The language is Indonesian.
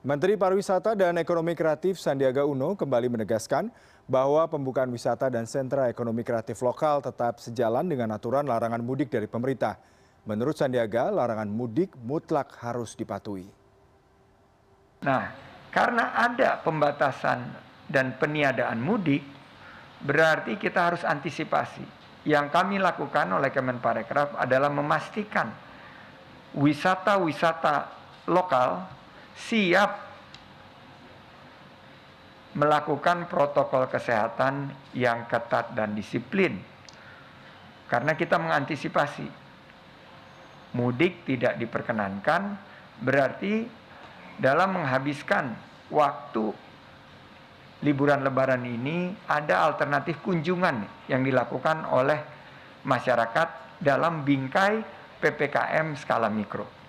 Menteri Pariwisata dan Ekonomi Kreatif Sandiaga Uno kembali menegaskan bahwa pembukaan wisata dan sentra ekonomi kreatif lokal tetap sejalan dengan aturan larangan mudik dari pemerintah. Menurut Sandiaga, larangan mudik mutlak harus dipatuhi. Nah, karena ada pembatasan dan peniadaan mudik, berarti kita harus antisipasi. Yang kami lakukan oleh Kemenparekraf adalah memastikan wisata-wisata lokal siap melakukan protokol kesehatan yang ketat dan disiplin. Karena kita mengantisipasi mudik tidak diperkenankan, berarti dalam menghabiskan waktu liburan lebaran ini ada alternatif kunjungan yang dilakukan oleh masyarakat dalam bingkai PPKM skala mikro.